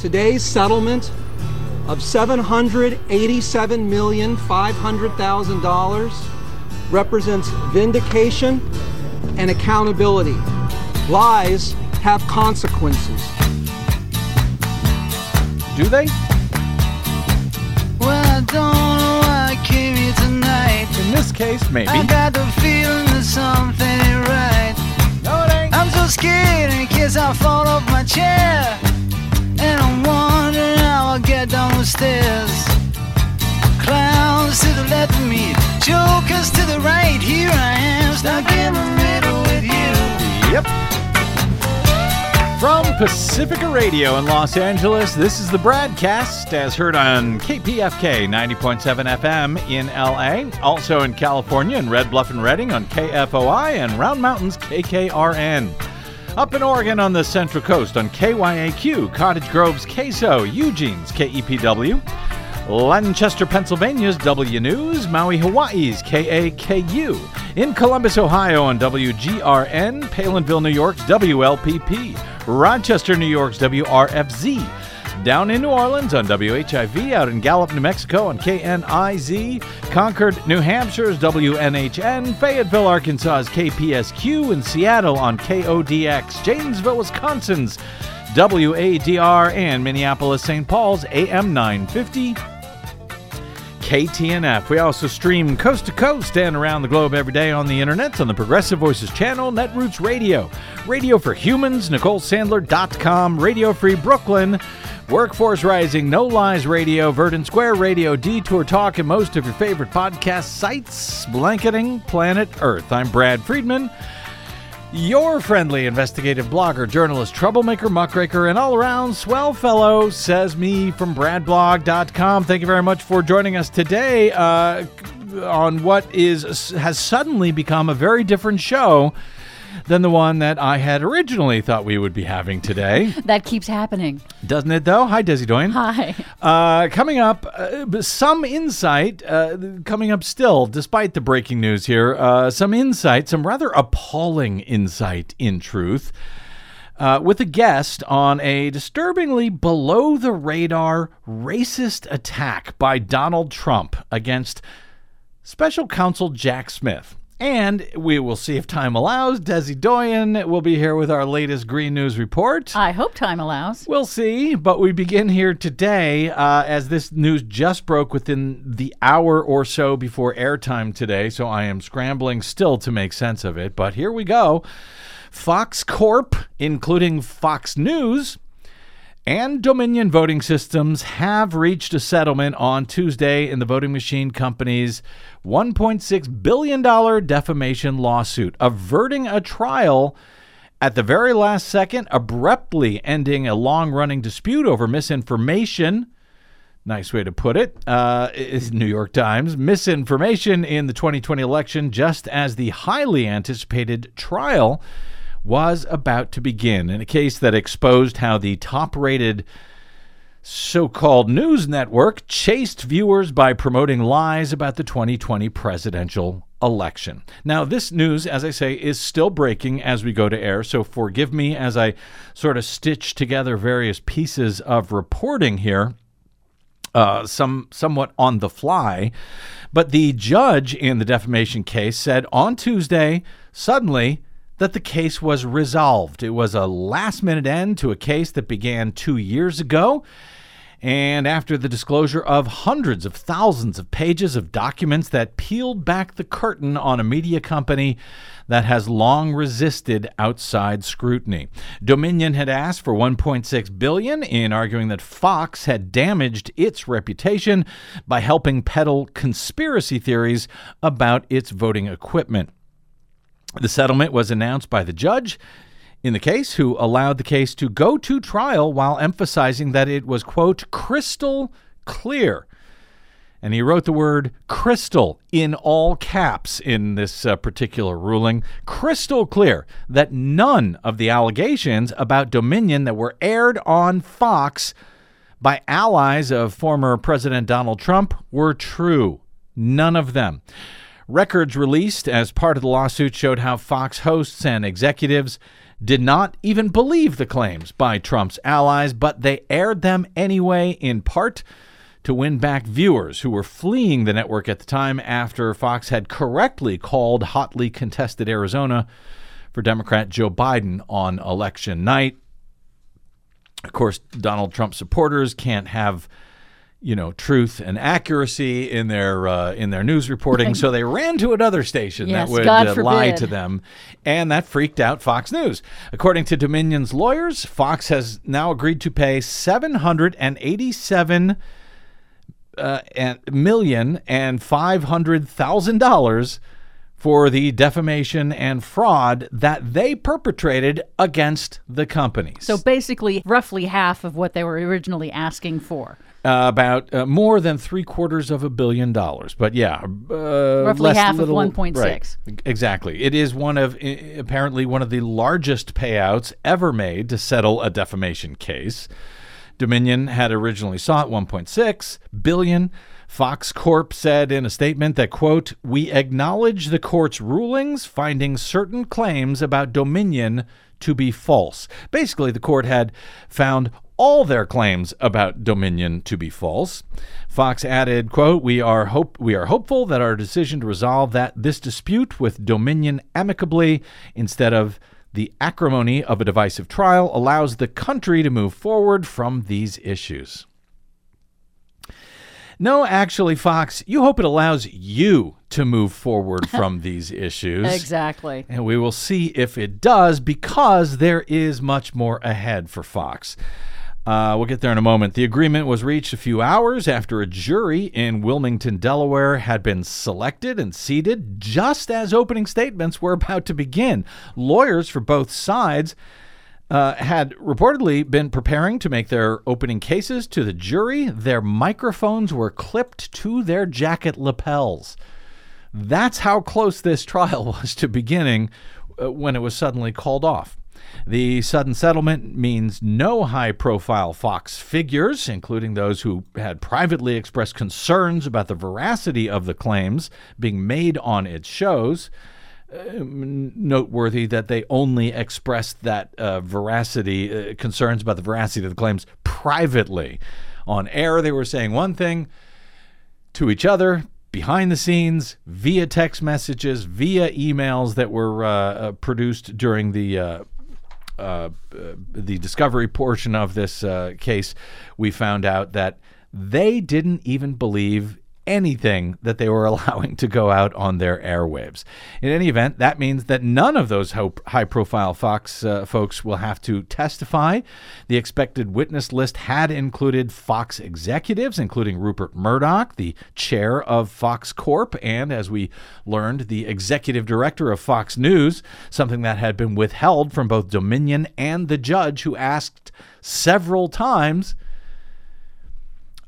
Today's settlement of $787,500,000 represents vindication and accountability. Lies have consequences. Do they? Well, I don't know why I came here tonight. In this case, maybe. I got the feeling that something ain't right. No, it ain't. I'm so scared in case I fall off my chair. And I'm wondering how I'll get down the stairs. Clowns to the left of me, jokers to the right. Here I am, stuck in the middle with you. Yep. From Pacifica Radio in Los Angeles, this is the BradCast as heard on KPFK 90.7 FM in LA, also in California in Red Bluff and Redding on KFOI and Round Mountains KKRN. Up in Oregon on the Central Coast on KYAQ, Cottage Grove's KSO, Eugene's KEPW, Lancaster, Pennsylvania's W News, Maui, Hawaii's KAKU, in Columbus, Ohio on WGRN, Palenville, New York's WLPP, Rochester, New York's WRFZ, down in New Orleans on WHIV, out in Gallup, New Mexico on KNIZ, Concord, New Hampshire's WNHN, Fayetteville, Arkansas's KPSQ, and Seattle on KODX, Janesville, Wisconsin's WADR, and Minneapolis, St. Paul's AM 950. KTNF. We also stream coast to coast and around the globe every day on the internet on the Progressive Voices channel, Netroots Radio, Radio for Humans, NicoleSandler.com, Radio Free Brooklyn, Workforce Rising, No Lies Radio, Verdant Square Radio, Detour Talk, and most of your favorite podcast sites, blanketing planet Earth. I'm Brad Friedman. Your friendly investigative blogger, journalist, troublemaker, muckraker, and all around swell fellow, says me from bradblog.com. Thank you very much for joining us today uh, on what is has suddenly become a very different show than the one that I had originally thought we would be having today. That keeps happening. Doesn't it, though? Hi, Desi Doyen. Hi. Uh, coming up, uh, some insight uh, coming up still, despite the breaking news here. Uh, some insight, some rather appalling insight, in truth, uh, with a guest on a disturbingly below the radar racist attack by Donald Trump against special counsel Jack Smith. And we will see if time allows. Desi Doyen will be here with our latest Green News report. I hope time allows. We'll see, but we begin here today uh, as this news just broke within the hour or so before airtime today, so I am scrambling still to make sense of it. But here we go. Fox Corp, including Fox News, and Dominion Voting Systems have reached a settlement on Tuesday in the voting machine company's $1.6 billion defamation lawsuit, averting a trial at the very last second, abruptly ending a long running dispute over misinformation. Nice way to put it. Uh, is New York Times misinformation in the 2020 election, just as the highly anticipated trial was about to begin in a case that exposed how the top rated so called news network chased viewers by promoting lies about the 2020 presidential election. Now, this news, as I say, is still breaking as we go to air, so forgive me as I sort of stitch together various pieces of reporting here. Uh, some somewhat on the fly, but the judge in the defamation case said on Tuesday, suddenly, that the case was resolved. It was a last minute end to a case that began two years ago. And after the disclosure of hundreds of thousands of pages of documents that peeled back the curtain on a media company that has long resisted outside scrutiny. Dominion had asked for 1.6 billion in arguing that Fox had damaged its reputation by helping peddle conspiracy theories about its voting equipment. The settlement was announced by the judge in the case who allowed the case to go to trial while emphasizing that it was, quote, crystal clear. And he wrote the word crystal in all caps in this uh, particular ruling. Crystal clear that none of the allegations about Dominion that were aired on Fox by allies of former President Donald Trump were true. None of them. Records released as part of the lawsuit showed how Fox hosts and executives did not even believe the claims by Trump's allies, but they aired them anyway, in part to win back viewers who were fleeing the network at the time after Fox had correctly called hotly contested Arizona for Democrat Joe Biden on election night. Of course, Donald Trump supporters can't have you know truth and accuracy in their uh, in their news reporting, so they ran to another station Yes, that would uh, lie to them, and that freaked out Fox News. According to Dominion's lawyers, Fox has now agreed to pay seven hundred and eighty-seven uh, and million and five hundred thousand dollars for the defamation and fraud that they perpetrated against the companies. So basically, roughly half of what they were originally asking for. Uh, about uh, more than three quarters of a billion dollars. But yeah, uh, Roughly less half of little- 1.6. right. Exactly. It is one of apparently one of the largest payouts ever made to settle a defamation case. Dominion had originally sought 1.6 billion. Fox Corp said in a statement that quote, "We acknowledge the court's rulings finding certain claims about Dominion to be false." Basically, the court had found all their claims about Dominion to be false. Fox added, quote, "We are hope we are hopeful that our decision to resolve that this dispute with Dominion amicably instead of the acrimony of a divisive trial allows the country to move forward from these issues." No, actually, Fox, you hope it allows you to move forward from these issues. Exactly. And we will see if it does because there is much more ahead for Fox. Uh, we'll get there in a moment. The agreement was reached a few hours after a jury in Wilmington, Delaware, had been selected and seated just as opening statements were about to begin. Lawyers for both sides uh, had reportedly been preparing to make their opening cases to the jury. Their microphones were clipped to their jacket lapels. That's how close this trial was to beginning uh, when it was suddenly called off. The sudden settlement means no high profile Fox figures, including those who had privately expressed concerns about the veracity of the claims being made on its shows. Uh, noteworthy that they only expressed that uh, veracity, uh, concerns about the veracity of the claims privately. On air, they were saying one thing to each other behind the scenes via text messages, via emails that were uh, uh, produced during the. Uh, the discovery portion of this uh, case, we found out that they didn't even believe anything that they were allowing to go out on their airwaves. In any event, that means that none of those high profile Fox uh, folks will have to testify. The expected witness list had included Fox executives, including Rupert Murdoch, the chair of Fox Corp, and as we learned, the executive director of Fox News, something that had been withheld from both Dominion and the judge who asked several times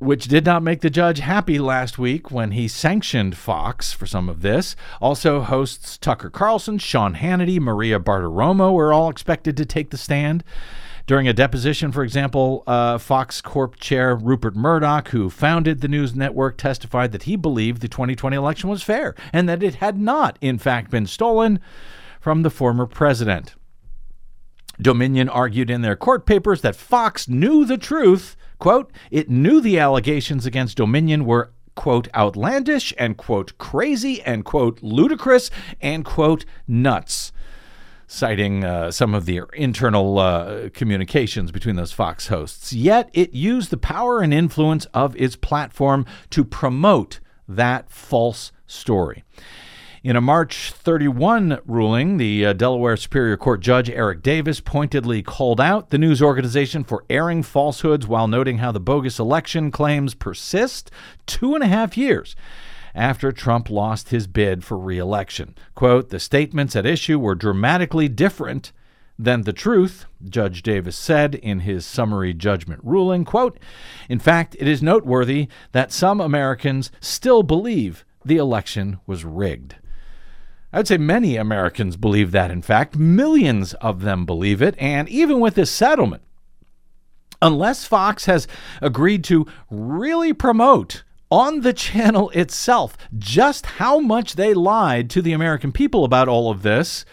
which did not make the judge happy last week when he sanctioned Fox for some of this. Also, hosts Tucker Carlson, Sean Hannity, Maria Bartiromo were all expected to take the stand. During a deposition, for example, uh, Fox Corp chair Rupert Murdoch, who founded the news network, testified that he believed the 2020 election was fair and that it had not, in fact, been stolen from the former president. Dominion argued in their court papers that Fox knew the truth. Quote, it knew the allegations against Dominion were, quote, outlandish and, quote, crazy and, quote, ludicrous and, quote, nuts. Citing uh, some of the internal uh, communications between those Fox hosts. Yet it used the power and influence of its platform to promote that false story. In a March 31 ruling, the uh, Delaware Superior Court Judge Eric Davis pointedly called out the news organization for airing falsehoods while noting how the bogus election claims persist two and a half years after Trump lost his bid for reelection. Quote, the statements at issue were dramatically different than the truth, Judge Davis said in his summary judgment ruling. Quote, in fact, it is noteworthy that some Americans still believe the election was rigged. I would say many Americans believe that, in fact. Millions of them believe it. And even with this settlement, unless Fox has agreed to really promote on the channel itself just how much they lied to the American people about all of this,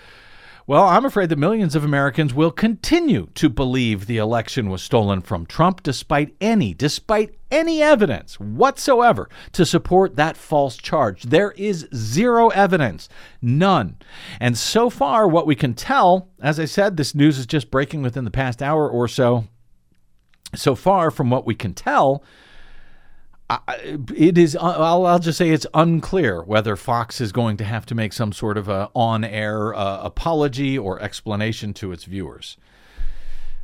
Well, I'm afraid that millions of Americans will continue to believe the election was stolen from Trump despite any, despite any evidence whatsoever to support that false charge. There is zero evidence, none. And so far, what we can tell, as I said, this news is just breaking within the past hour or so. So far, from what we can tell, it is I'll, I'll, just say it's unclear whether fox is going to have to make some sort of a on-air uh, apology or explanation to its viewers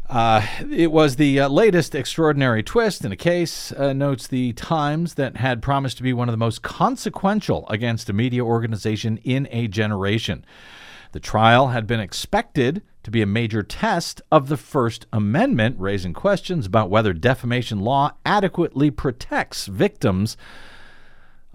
uh, it was the uh, latest extraordinary twist in a case uh, notes the times that had promised to be one of the most consequential against a media organization in a generation. The trial had been expected to be a major test of the First Amendment, raising questions about whether defamation law adequately protects victims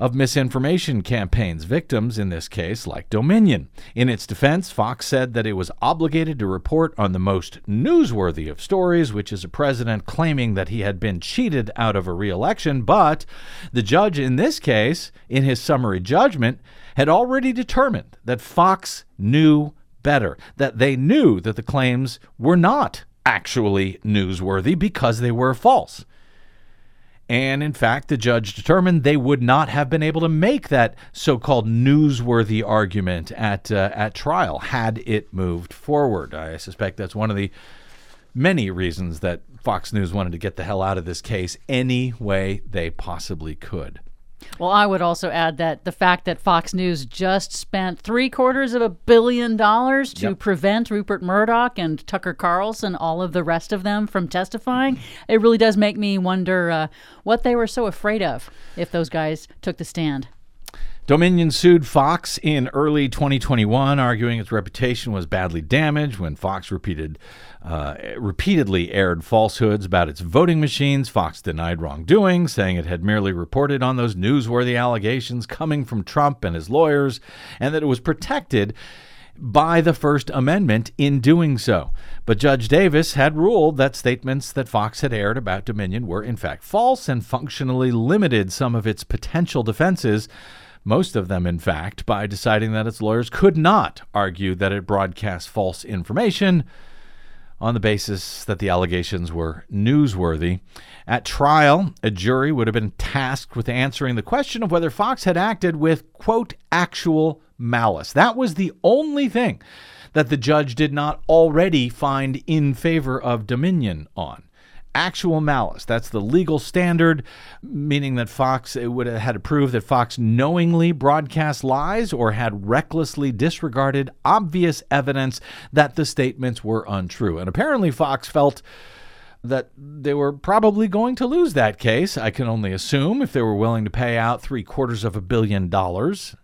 of misinformation campaigns. Victims, in this case, like Dominion. In its defense, Fox said that it was obligated to report on the most newsworthy of stories, which is a president claiming that he had been cheated out of a reelection. But the judge in this case, in his summary judgment, had already determined that Fox knew better, that they knew that the claims were not actually newsworthy because they were false. And in fact, the judge determined they would not have been able to make that so-called newsworthy argument at uh, at trial had it moved forward. I suspect that's one of the many reasons that Fox News wanted to get the hell out of this case any way they possibly could. Well, I would also add that the fact that Fox News just spent three quarters of a billion dollars to Yep. prevent Rupert Murdoch and Tucker Carlson, all of the rest of them, from testifying, it really does make me wonder uh, what they were so afraid of if those guys took the stand. Dominion sued Fox in early 2021, arguing its reputation was badly damaged when Fox repeated, uh, repeatedly aired falsehoods about its voting machines. Fox denied wrongdoing, saying it had merely reported on those newsworthy allegations coming from Trump and his lawyers, and that it was protected by the First Amendment in doing so. But Judge Davis had ruled that statements that Fox had aired about Dominion were in fact false and functionally limited some of its potential defenses most of them, in fact, by deciding that its lawyers could not argue that it broadcast false information on the basis that the allegations were newsworthy. At trial, a jury would have been tasked with answering the question of whether Fox had acted with, quote, actual malice. That was the only thing that the judge did not already find in favor of Dominion on actual malice. That's the legal standard, meaning that Fox would have had to prove that Fox knowingly broadcast lies or had recklessly disregarded obvious evidence that the statements were untrue. And apparently, Fox felt that they were probably going to lose that case. I can only assume if they were willing to pay out three quarters of a billion dollars.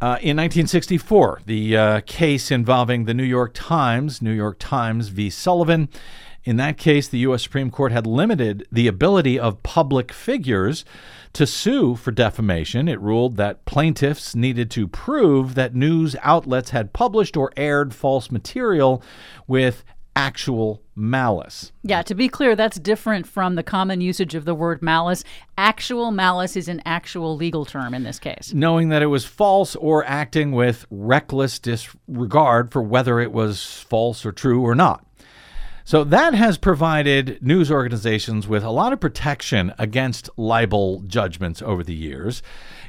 Uh, in 1964, the uh, case involving the New York Times, New York Times v. Sullivan, in that case, the U.S. Supreme Court had limited the ability of public figures to sue for defamation. It ruled that plaintiffs needed to prove that news outlets had published or aired false material with actual malice. Yeah, to be clear, that's different from the common usage of the word malice. Actual malice is an actual legal term in this case. Knowing that it was false or acting with reckless disregard for whether it was false or true or not. So that has provided news organizations with a lot of protection against libel judgments over the years.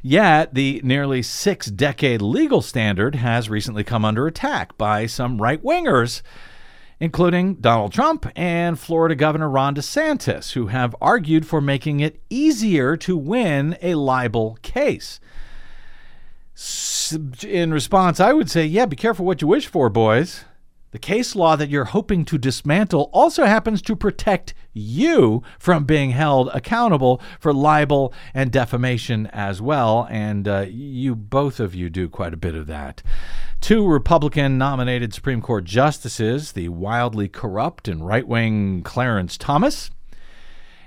Yet, the nearly six decade legal standard has recently come under attack by some right wingers, including Donald Trump and Florida Governor Ron DeSantis, who have argued for making it easier to win a libel case. In response, I would say, yeah, be careful what you wish for, boys. The case law that you're hoping to dismantle also happens to protect you from being held accountable for libel and defamation as well. And uh, you, both of you, do quite a bit of that. Two Republican nominated Supreme Court justices, the wildly corrupt and right wing Clarence Thomas,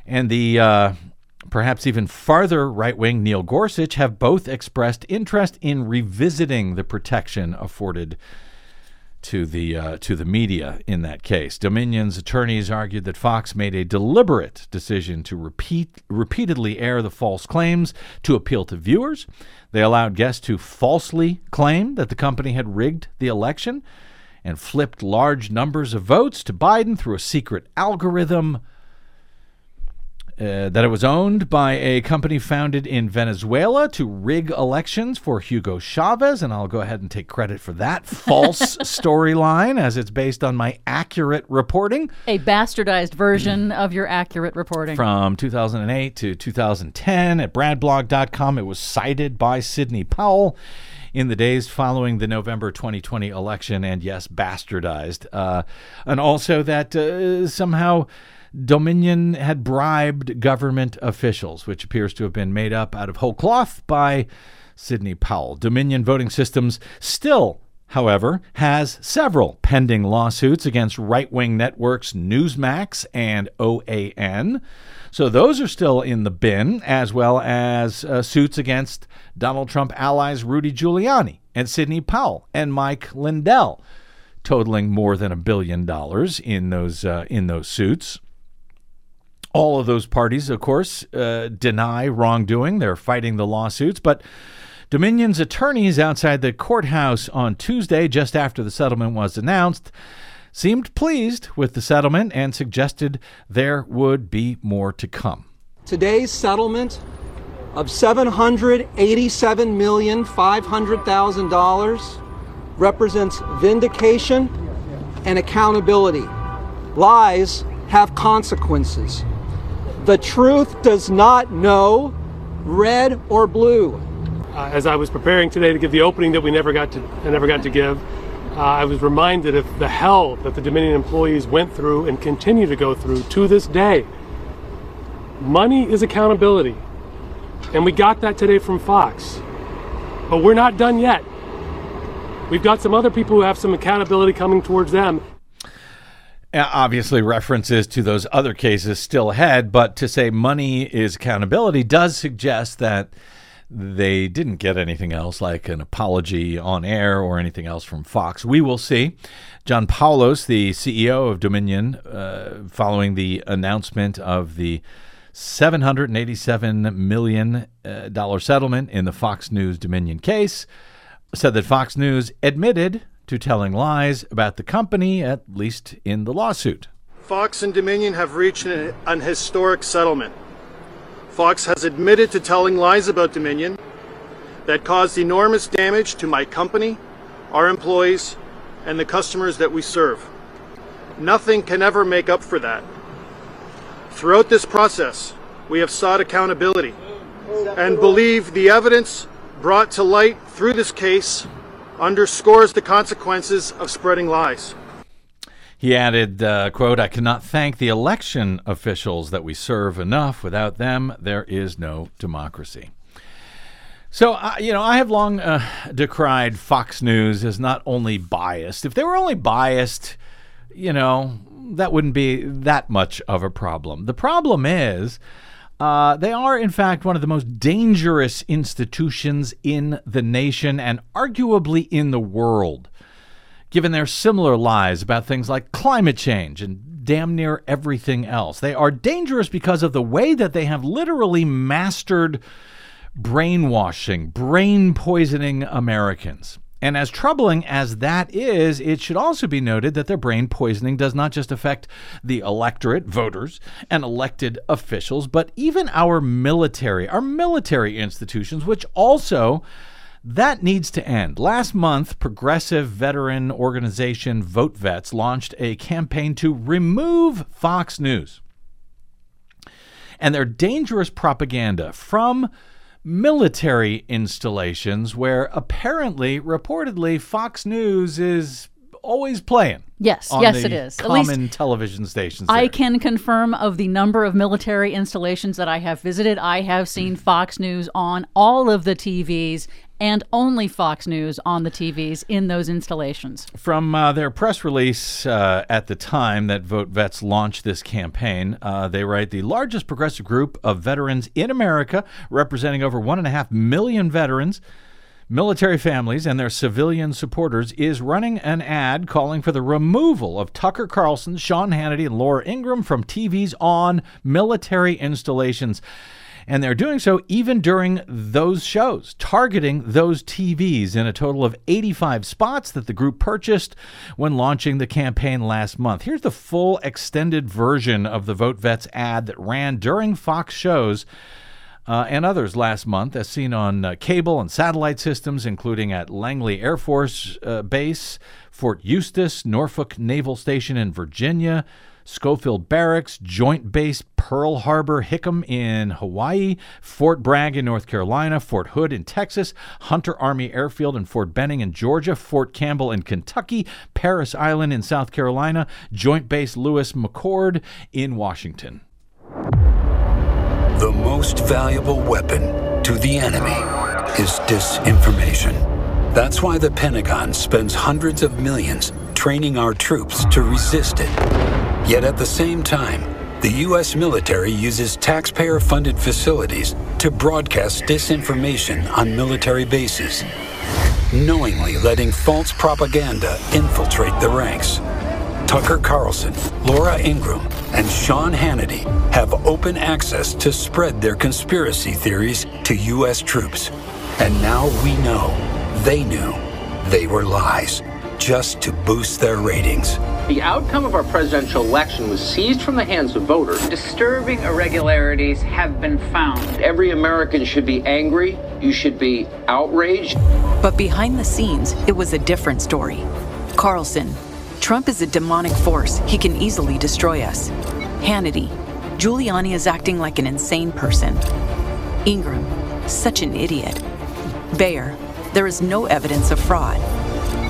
and the uh, perhaps even farther right wing Neil Gorsuch, have both expressed interest in revisiting the protection afforded to the uh, to the media in that case. Dominion's attorneys argued that Fox made a deliberate decision to repeat repeatedly air the false claims to appeal to viewers. They allowed guests to falsely claim that the company had rigged the election and flipped large numbers of votes to Biden through a secret algorithm uh, that it was owned by a company founded in Venezuela to rig elections for Hugo Chavez, and I'll go ahead and take credit for that false storyline as it's based on my accurate reporting A bastardized version of your accurate reporting. from 2008 to 2010 at bradblog.com. It was cited by Sidney Powell in the days following the November 2020 election, and yes, bastardized. Uh, and also that uh, somehow Dominion had bribed government officials, which appears to have been made up out of whole cloth by Sidney Powell. Dominion Voting Systems still however, has several pending lawsuits against right wing networks Newsmax and OAN. So those are still in the bin, as well as uh, suits against Donald Trump allies Rudy Giuliani and Sidney Powell and Mike Lindell, totaling more than a billion dollars in those uh, in those suits. All of those parties, of course, uh, deny wrongdoing. They're fighting the lawsuits, but Dominion's attorneys outside the courthouse on Tuesday, just after the settlement was announced, seemed pleased with the settlement and suggested there would be more to come. Today's settlement of $787,500,000 represents vindication and accountability. Lies have consequences. The truth does not know red or blue. Uh, as I was preparing today to give the opening that we never got to, I never got to give, uh, I was reminded of the hell that the Dominion employees went through and continue to go through to this day. Money is accountability, and we got that today from Fox. But we're not done yet. We've got some other people who have some accountability coming towards them. Uh, Obviously, references to those other cases still ahead, but to say money is accountability does suggest that they didn't get anything else like an apology on air or anything else from Fox. We will see. John Poulos, the CEO of Dominion, uh, following the announcement of the $787 million uh, settlement in the Fox News Dominion case, said that Fox News admitted to telling lies about the company, at least in the lawsuit. Fox and Dominion have reached an, an historic settlement. Fox has admitted to telling lies about Dominion that caused enormous damage to my company, our employees, and the customers that we serve. Nothing can ever make up for that. Throughout this process, we have sought accountability and believe the evidence brought to light through this case underscores the consequences of spreading lies. He added, uh, quote, I cannot thank the election officials that we serve enough. Without them, there is no democracy. So, uh, you know, I have long uh, decried Fox News as not only biased. If they were only biased, you know, that wouldn't be that much of a problem. The problem is uh, they are, in fact, one of the most dangerous institutions in the nation and arguably in the world given their similar lies about things like climate change and damn near everything else. They are dangerous because of the way that they have literally mastered brainwashing, brain poisoning Americans. And as troubling as that is, it should also be noted that their brain poisoning does not just affect the electorate, voters, and elected officials, but even our military, our military institutions, which also that needs to end. Last month, progressive veteran organization Vote Vets launched a campaign to remove Fox News and their dangerous propaganda from military installations where apparently, reportedly, Fox News is always playing. Yes, yes, it is. At least Common television stations. I can confirm of the number of military installations that I have visited, I have seen Fox News on all of the TVs and only Fox News on the TVs in those installations. From uh, their press release uh, at the time that Vote Vets launched this campaign, uh, they write the largest progressive group of veterans in America, representing over one and a half million veterans, military families and their civilian supporters is running an ad calling for the removal of Tucker Carlson, Sean Hannity, and Laura Ingraham from TVs on military installations. And they're doing so even during those shows, targeting those TVs in a total of 85 spots that the group purchased when launching the campaign last month. Here's the full extended version of the Vote Vets ad that ran during Fox shows. Uh, and others last month, as seen on uh, cable and satellite systems, including at Langley Air Force uh, Base, Fort Eustis, Norfolk Naval Station in Virginia, Schofield Barracks, Joint Base Pearl Harbor Hickam in Hawaii, Fort Bragg in North Carolina, Fort Hood in Texas, Hunter Army Airfield and Fort Benning in Georgia, Fort Campbell in Kentucky, Parris Island in South Carolina, Joint Base Lewis McChord in Washington. The most valuable weapon to the enemy is disinformation. That's why the Pentagon spends hundreds of millions training our troops to resist it. Yet at the same time, the U.S. military uses taxpayer funded facilities to broadcast disinformation on military bases, knowingly letting false propaganda infiltrate the ranks. Tucker Carlson, Laura Ingraham, and Sean Hannity have open access to spread their conspiracy theories to U.S. troops. And now we know they knew they were lies just to boost their ratings. The outcome of our presidential election was seized from the hands of voters. Disturbing irregularities have been found. Every American should be angry. You should be outraged. But behind the scenes, it was a different story. Carlson, Trump is a demonic force. He can easily destroy us. Hannity, Giuliani is acting like an insane person. Ingraham, such an idiot. Baier, there is no evidence of fraud.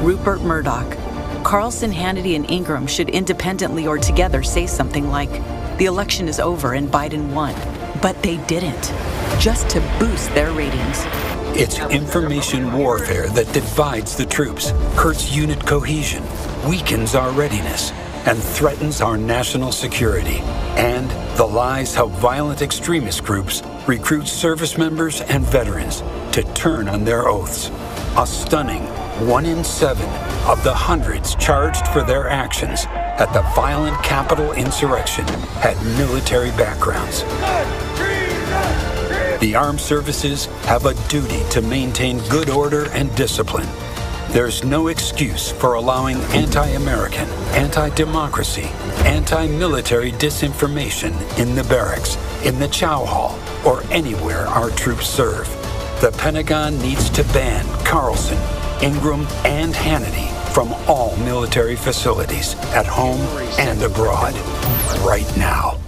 Rupert Murdoch, Carlson, Hannity, and Ingraham should independently or together say something like, the election is over and Biden won. But they didn't, just to boost their ratings. It's information warfare that divides the troops, hurts unit cohesion, weakens our readiness, and threatens our national security. And the lies how violent extremist groups recruit service members and veterans to turn on their oaths. A stunning one in seven of the hundreds charged for their actions at the violent Capitol insurrection had military backgrounds. The armed services have a duty to maintain good order and discipline. There's no excuse for allowing anti American, anti democracy, anti military disinformation in the barracks, in the chow hall, or anywhere our troops serve. The Pentagon needs to ban Carlson, Ingraham, and Hannity from all military facilities at home and abroad right now.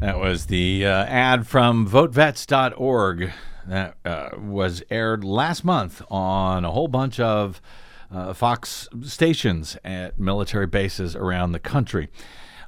That was the uh, ad from votevets.org that uh, was aired last month on a whole bunch of uh, Fox stations at military bases around the country.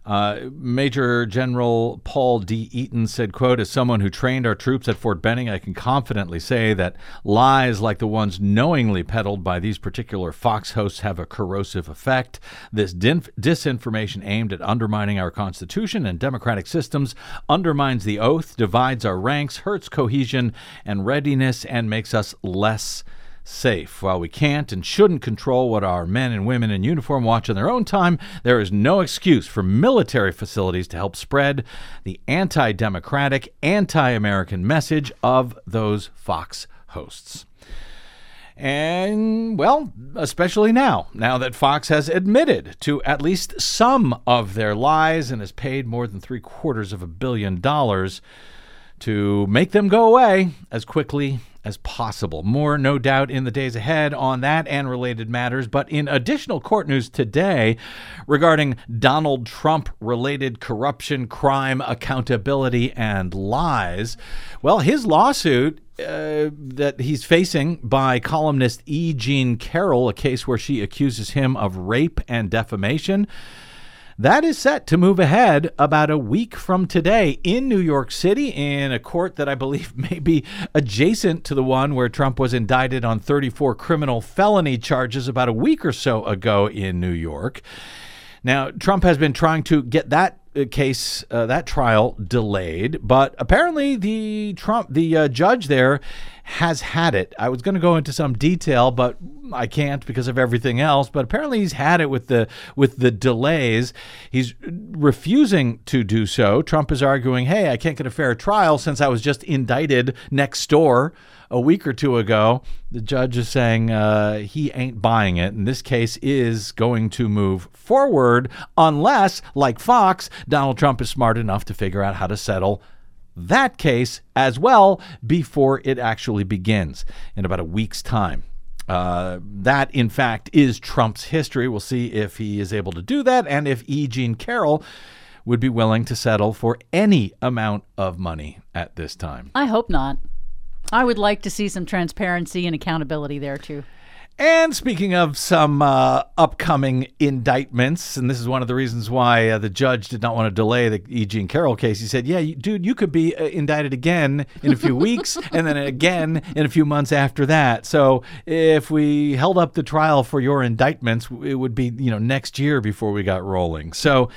Uh, Major General Paul D. Eaton said, quote, as someone who trained our troops at Fort Benning, I can confidently say that lies like the ones knowingly peddled by these particular Fox hosts have a corrosive effect. This din- disinformation aimed at undermining our Constitution and democratic systems undermines the oath, divides our ranks, hurts cohesion and readiness, and makes us less safe. While we can't and shouldn't control what our men and women in uniform watch in their own time, there is no excuse for military facilities to help spread the anti democratic, anti American message of those Fox hosts. And, well, especially now, now that Fox has admitted to at least some of their lies and has paid more than three quarters of a billion dollars to make them go away as quickly as possible. More, no doubt, in the days ahead on that and related matters. But in additional court news today regarding Donald Trump related corruption, crime, accountability, and lies, well, his lawsuit uh, that he's facing by columnist E. Jean Carroll, a case where she accuses him of rape and defamation. That is set to move ahead about a week from today in New York City in a court that I believe may be adjacent to the one where Trump was indicted on 34 criminal felony charges about a week or so ago in New York. Now, Trump has been trying to get that case, uh, that trial delayed, but apparently the Trump, the uh, judge there has had it. I was going to go into some detail, but I can't because of everything else. But apparently he's had it with the with the delays. He's refusing to do so. Trump is arguing, "Hey, I can't get a fair trial since I was just indicted next door." A week or two ago, the judge is saying uh, he ain't buying it. And this case is going to move forward unless, like Fox, Donald Trump is smart enough to figure out how to settle that case as well before it actually begins in about a week's time. Uh, that, in fact, is Trump's history. We'll see if he is able to do that and if E. Jean Carroll would be willing to settle for any amount of money at this time. I hope not. I would like to see some transparency and accountability there too. And speaking of some uh, upcoming indictments, and this is one of the reasons why uh, the judge did not want to delay the E. Jean Carroll case. He said, "Yeah, you, dude, you could be uh, indicted again in a few weeks, and then again in a few months after that. So if we held up the trial for your indictments, it would be you know next year before we got rolling." So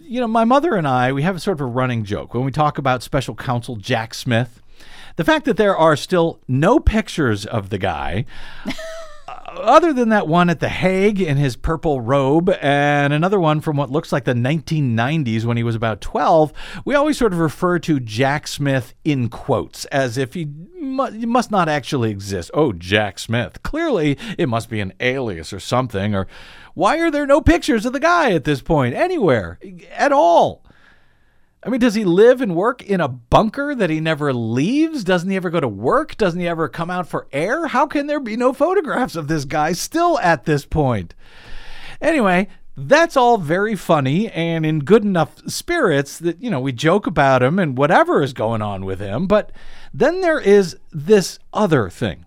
you know, my mother and I, we have a sort of a running joke when we talk about special counsel Jack Smith. The fact that there are still no pictures of the guy. Uh, other than that one at The Hague in his purple robe, and another one from what looks like the 1990s when he was about 12, we always sort of refer to Jack Smith in quotes as if he mu- must not actually exist. Oh, Jack Smith. Clearly, it must be an alias or something. Or why are there no pictures of the guy at this point anywhere at all? I mean, does he live and work in a bunker that he never leaves? Doesn't he ever go to work? Doesn't he ever come out for air? How can there be no photographs of this guy still at this point? Anyway, that's all very funny and in good enough spirits that, you know, we joke about him and whatever is going on with him. But then there is this other thing.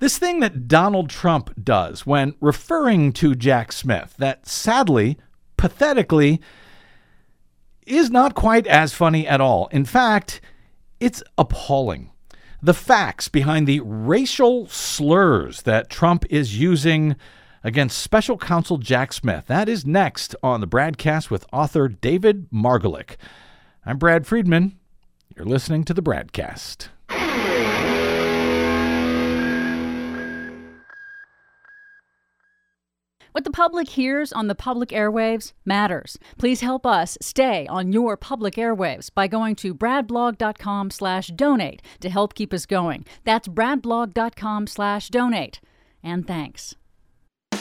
This thing that Donald Trump does when referring to Jack Smith, that sadly, pathetically, is not quite as funny at all. In fact, it's appalling. The facts behind the racial slurs that Trump is using against special counsel Jack Smith. That is next on the BradCast with author David Margolick. I'm Brad Friedman. You're listening to the BradCast. What the public hears on the public airwaves matters. Please help us stay on your public airwaves by going to bradblog.com slash donate to help keep us going. That's bradblog.com slash donate. And thanks. You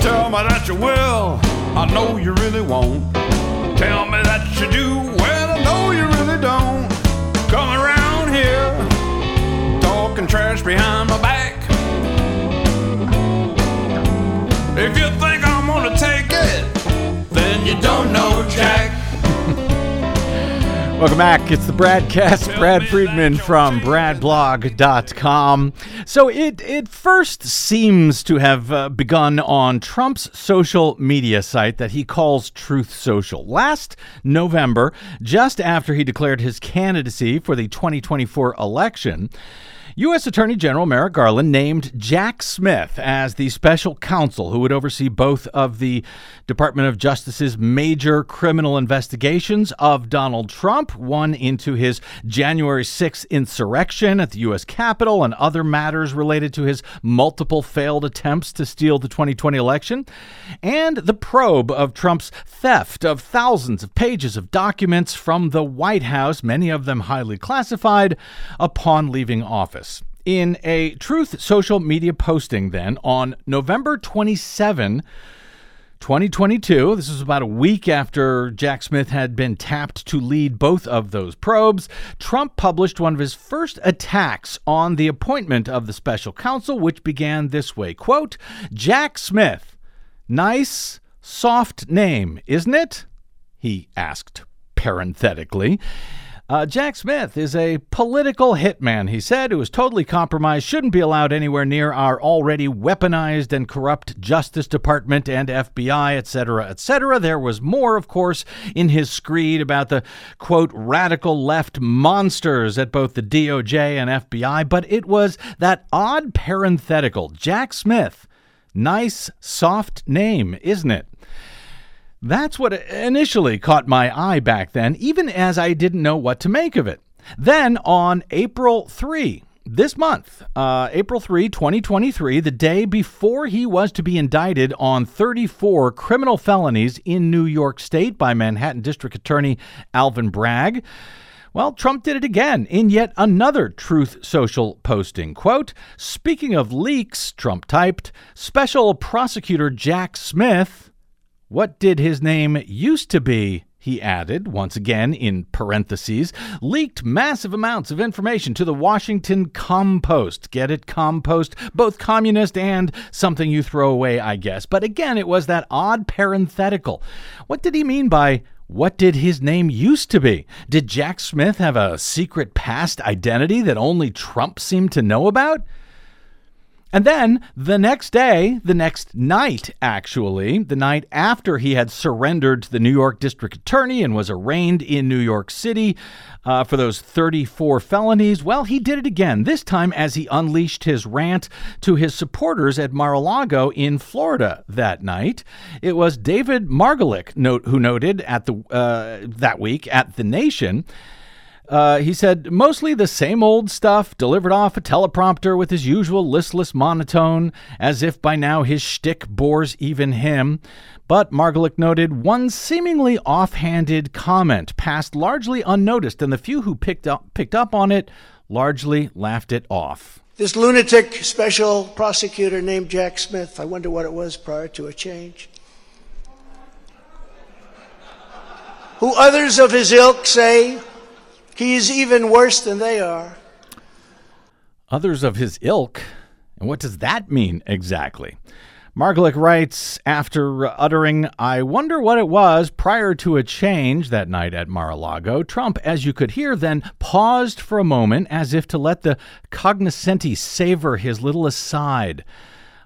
Tell me that you will, I know you really won't. Tell me that you do, well, I know you really don't. Come around trash behind my back. If you think I'm gonna take it, then you don't know Jack. Welcome back. It's the Bradcast. Brad Friedman from bradblog.com. So it it first seems to have uh, begun on Trump's social media site that he calls Truth Social. Last November, just after he declared his candidacy for the 2024 election, U.S. Attorney General Merrick Garland named Jack Smith as the special counsel who would oversee both of the Department of Justice's major criminal investigations of Donald Trump, one into his January 6th insurrection at the U.S. Capitol and other matters related to his multiple failed attempts to steal the 2020 election, and the probe of Trump's theft of thousands of pages of documents from the White House, many of them highly classified, upon leaving office. In a Truth social media posting, then, on November 27, 2022, this was about a week after Jack Smith had been tapped to lead both of those probes, Trump published one of his first attacks on the appointment of the special counsel, which began this way quote, Jack Smith, nice, soft name, isn't it? He asked parenthetically. Uh, Jack Smith is a political hitman, he said, who is totally compromised, shouldn't be allowed anywhere near our already weaponized and corrupt Justice Department and FBI, etc., etc. There was more, of course, in his screed about the, quote, radical left monsters at both the DOJ and FBI, but it was that odd parenthetical, Jack Smith. Nice, soft name, isn't it? That's what initially caught my eye back then, even as I didn't know what to make of it. Then on April 3, this month, uh, April 3, 2023, the day before he was to be indicted on 34 criminal felonies in New York State by Manhattan District Attorney Alvin Bragg. Well, Trump did it again in yet another Truth Social posting. Quote, speaking of leaks, Trump typed, Special Prosecutor Jack Smith what did his name used to be? He added, once again in parentheses, leaked massive amounts of information to the Washington Compost. Get it? Compost? Both communist and something you throw away, I guess. But again, it was that odd parenthetical. What did he mean by what did his name used to be? Did Jack Smith have a secret past identity that only Trump seemed to know about? And then the next day, the next night, actually, the night after he had surrendered to the New York District Attorney and was arraigned in New York City uh, for those 34 felonies, well, he did it again, this time as he unleashed his rant to his supporters at Mar a Lago in Florida that night. It was David Margolick note, who noted at the, uh, that week at The Nation uh, he said, mostly the same old stuff, delivered off a teleprompter with his usual listless monotone, as if by now his shtick bores even him. But Margolick noted one seemingly offhanded comment passed largely unnoticed, and the few who picked up, picked up on it largely laughed it off. This lunatic special prosecutor named Jack Smith, I wonder what it was prior to a change. Who others of his ilk say He's even worse than they are. Others of his ilk? And what does that mean exactly? Margolick writes after uttering, I wonder what it was prior to a change that night at Mar a Lago. Trump, as you could hear, then paused for a moment as if to let the cognoscenti savor his little aside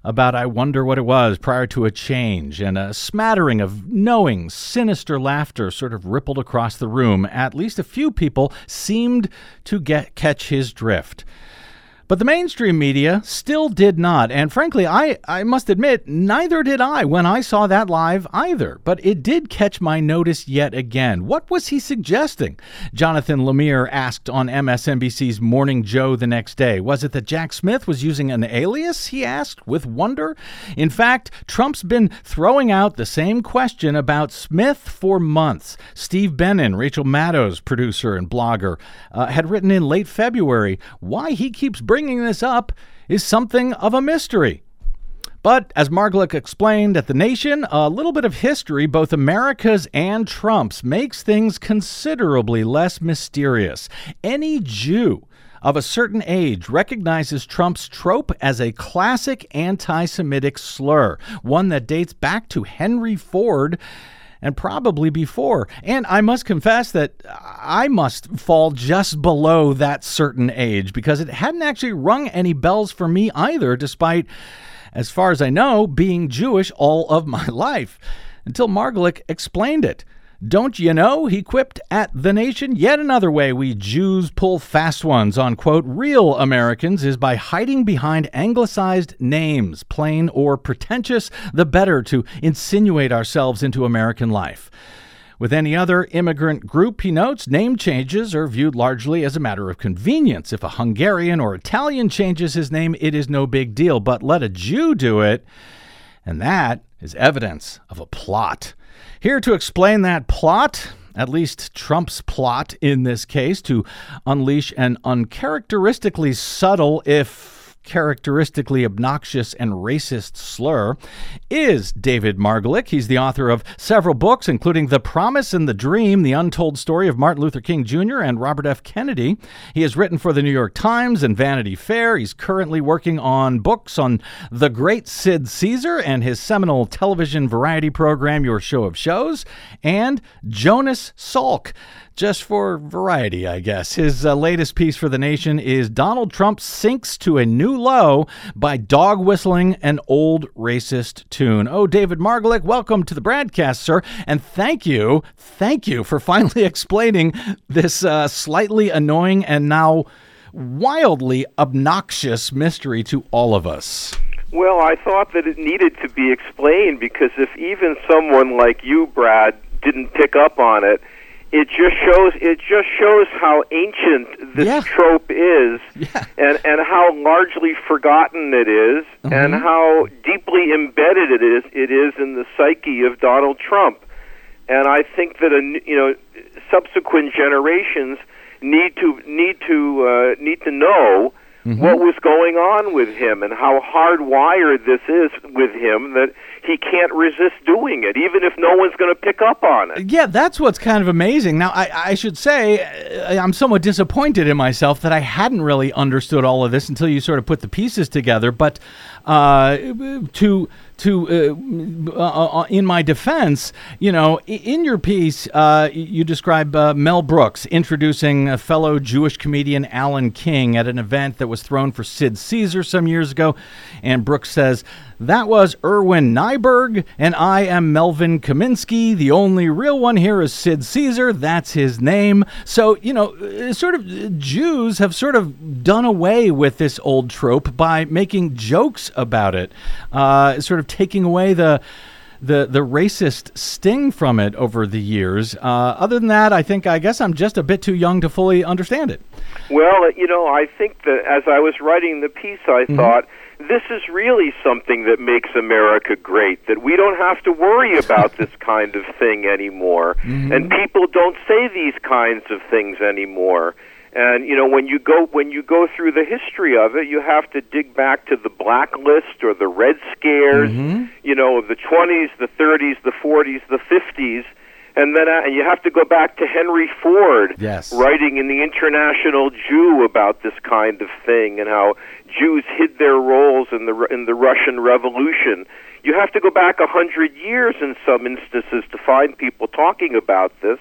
about I wonder what it was prior to a change, and a smattering of knowing, sinister laughter sort of rippled across the room. At least a few people seemed to get catch his drift. But the mainstream media still did not. And frankly, I, I must admit, neither did I when I saw that live either. But it did catch my notice yet again. What was he suggesting? Jonathan Lemire asked on MSNBC's Morning Joe the next day. Was it that Jack Smith was using an alias? He asked with wonder. In fact, Trump's been throwing out the same question about Smith for months. Steve Benen, Rachel Maddow's producer and blogger, uh, had written in late February why he keeps bringing this up is something of a mystery. But as Margolick explained at The Nation, a little bit of history, both America's and Trump's, makes things considerably less mysterious. Any Jew of a certain age recognizes Trump's trope as a classic anti Semitic slur, one that dates back to Henry Ford and probably before. And I must confess that I must fall just below that certain age because it hadn't actually rung any bells for me either, despite, as far as I know, being Jewish all of my life, until Margolick explained it. Don't you know, he quipped at The Nation, yet another way we Jews pull fast ones on, quote, real Americans is by hiding behind anglicized names, plain or pretentious, the better to insinuate ourselves into American life. With any other immigrant group, he notes, name changes are viewed largely as a matter of convenience. If a Hungarian or Italian changes his name, it is no big deal, but let a Jew do it, and that is evidence of a plot. Here to explain that plot, at least Trump's plot in this case, to unleash an uncharacteristically subtle, if characteristically obnoxious and racist slur is David Margolick. He's the author of several books, including The Promise and the Dream, the untold story of Martin Luther King Jr. and Robert F. Kennedy. He has written for the New York Times and Vanity Fair. He's currently working on books on the great Sid Caesar and his seminal television variety program, Your Show of Shows, and Jonas Salk. Just for variety, I guess. His uh, latest piece for The Nation is Donald Trump sinks to a new low by dog whistling an old racist tune. Oh, David Margolick, welcome to the broadcast, sir. And thank you, thank you for finally explaining this uh, slightly annoying and now wildly obnoxious mystery to all of us. Well, I thought that it needed to be explained because if even someone like you, Brad, didn't pick up on it, it just shows it just shows how ancient this Yeah. trope is and and how largely forgotten it is, and Mhm. how deeply embedded it is it is in the psyche of Donald Trump and I think that a, you know subsequent generations need to need to uh, need to know what was going on with him and how hardwired this is with him that he can't resist doing it even if no one's going to pick up on it. Yeah, that's what's kind of amazing. Now, I, I should say uh, I'm somewhat disappointed in myself that I hadn't really understood all of this until you sort of put the pieces together. But uh, to to uh, uh, uh, in my defense, you know, in your piece, uh, you describe uh, Mel Brooks introducing a fellow Jewish comedian Alan King at an event that was thrown for Sid Caesar some years ago, and Brooks says. That was Irwin Kniberg, and I am Melvin Kaminsky. The only real one here is Sid Caesar. That's his name. So, you know, uh, sort of uh, Jews have sort of done away with this old trope by making jokes about it, uh, sort of taking away the. The, the racist sting from it over the years. Uh, other than that, I think I guess I'm just a bit too young to fully understand it. Well, you know, I think that as I was writing the piece, I thought this is really something that makes America great. That we don't have to worry about this kind of thing anymore, mm-hmm. and people don't say these kinds of things anymore. And you know, when you go when you go through the history of it, you have to dig back to the blacklist or the Red Scares, mm-hmm. you know, of the 20s, the 30s, the 40s, the 50s. And then uh, and you have to go back to Henry Ford, Yes. writing in the International Jew about this kind of thing and how Jews hid their roles in the in the Russian Revolution. You have to go back a hundred years in some instances to find people talking about this,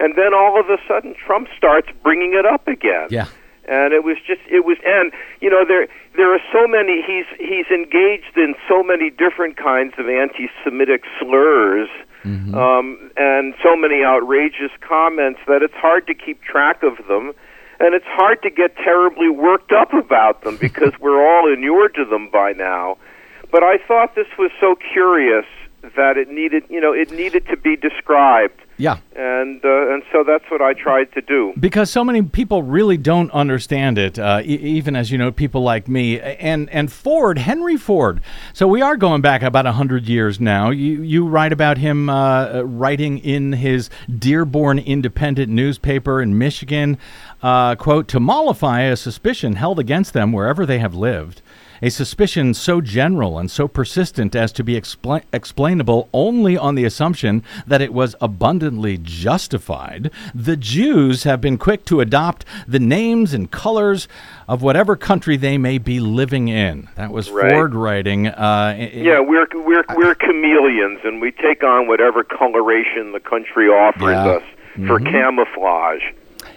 and then all of a sudden Trump starts bringing it up again Yeah. and it was just it was and you know there there are so many he's he's engaged in so many different kinds of anti-Semitic slurs um, and so many outrageous comments that it's hard to keep track of them. And it's hard to get terribly worked up about them because we're all inured to them by now. But I thought this was so curious that it needed, you know, it needed to be described, Yeah. and uh, and so that's what I tried to do. because so many people really don't understand it uh, e- even as you know people like me. And and ford henry ford. So we are going back about 100 years now. You you write about him uh, writing in his dearborn independent newspaper in michigan. Uh, quote to mollify a suspicion held against them wherever they have lived a suspicion so general and so persistent as to be expla- explainable only on the assumption that it was abundantly justified, the Jews have been quick to adopt the names and colors of whatever country they may be living in. That was Right. Ford writing. Uh, Yeah, we're we're we're chameleons, and we take on whatever coloration the country offers Yeah. us for Mhm. camouflage.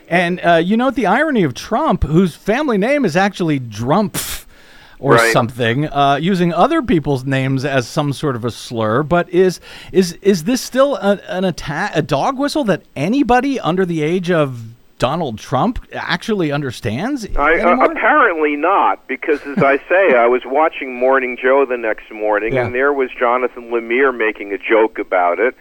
And uh, you know the irony of Trump, whose family name is actually Drumpf or Right. something, uh, using other people's names as some sort of a slur. But is is is this still a, an attack, a dog whistle that anybody under the age of Donald Trump actually understands? I, uh, apparently not, because as I say, I was watching Morning Joe the next morning, Yeah. and there was Jonathan Lemire making a joke about it.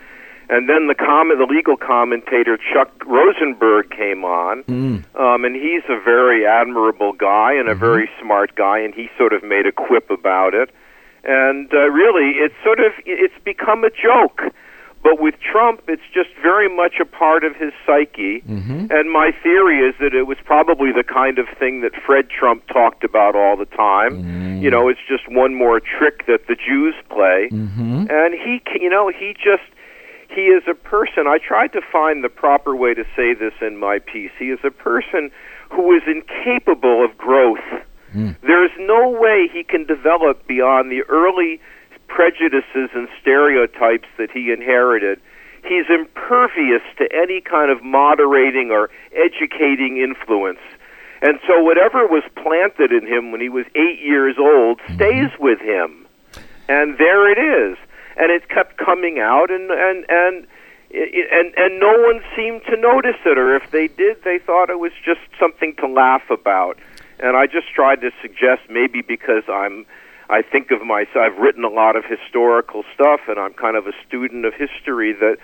And then the comment, the legal commentator Chuck Rosenberg came on, hmm. um, and he's a very admirable guy and a mm-hmm. very smart guy, and he sort of made a quip about it. And uh, really, it's sort of it's become a joke. But with Trump, it's just very much a part of his psyche. Mm-hmm. And my theory is that it was probably the kind of thing that Fred Trump talked about all the time. Mm. You know, it's just one more trick that the Jews play. Mm-hmm. And he, you know, he just he is a person. I tried to find the proper way to say this in my piece. He is a person who is incapable of growth. Hmm. There is no way he can develop beyond the early prejudices and stereotypes that he inherited. he's impervious to any kind of moderating or educating influence. And so whatever was planted in him when he was eight years old mm-hmm. stays with him. And there it is. And it kept coming out and, and, and and and no one seemed to notice it or if they did they thought it was just something to laugh about. And i just tried to suggest maybe because i'm i think of myself i've written a lot of historical stuff and i'm kind of a student of history that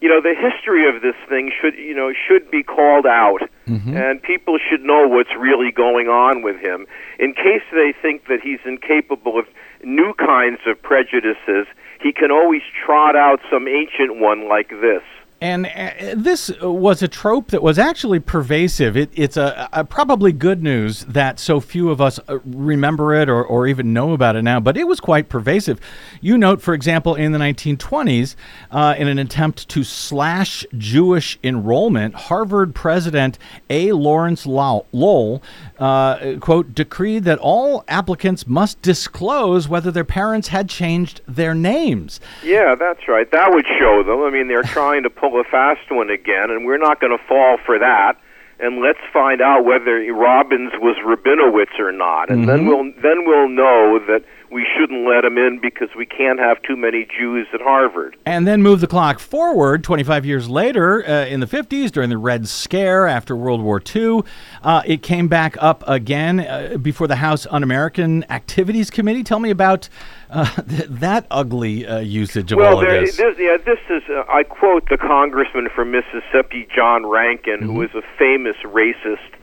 you know the history of this thing should you know should be called out. Mm-hmm. And people should know what's really going on with him. In case they think that he's incapable of new kinds of prejudices he can always trot out some ancient one like this And uh, this was a trope that was actually pervasive. It, it's a, a probably good news that so few of us uh, remember it or, or even know about it now, but it was quite pervasive. You note, for example, in the 1920s, uh, in an attempt to slash Jewish enrollment, Harvard President A. Lawrence Lowell, uh, quote, decreed that all applicants must disclose whether their parents had changed their names. Yeah, that's right. That would show them. I mean, they're trying to pull a fast one again, and we're not going to fall for that. And let's find out whether Robbins was Rabinowitz or not, and then Mhm. we'll then we'll know that we shouldn't let them in because we can't have too many Jews at Harvard. And then move the clock forward 25 years later, uh, in the 50s, during the Red Scare after World War II. Uh, it came back up again uh, before the House Un American Activities Committee. Tell me about uh, th- that ugly uh, usage of well, all of there, this. this, yeah, this is. Uh, I quote the congressman from Mississippi, John Rankin, who was a famous racist,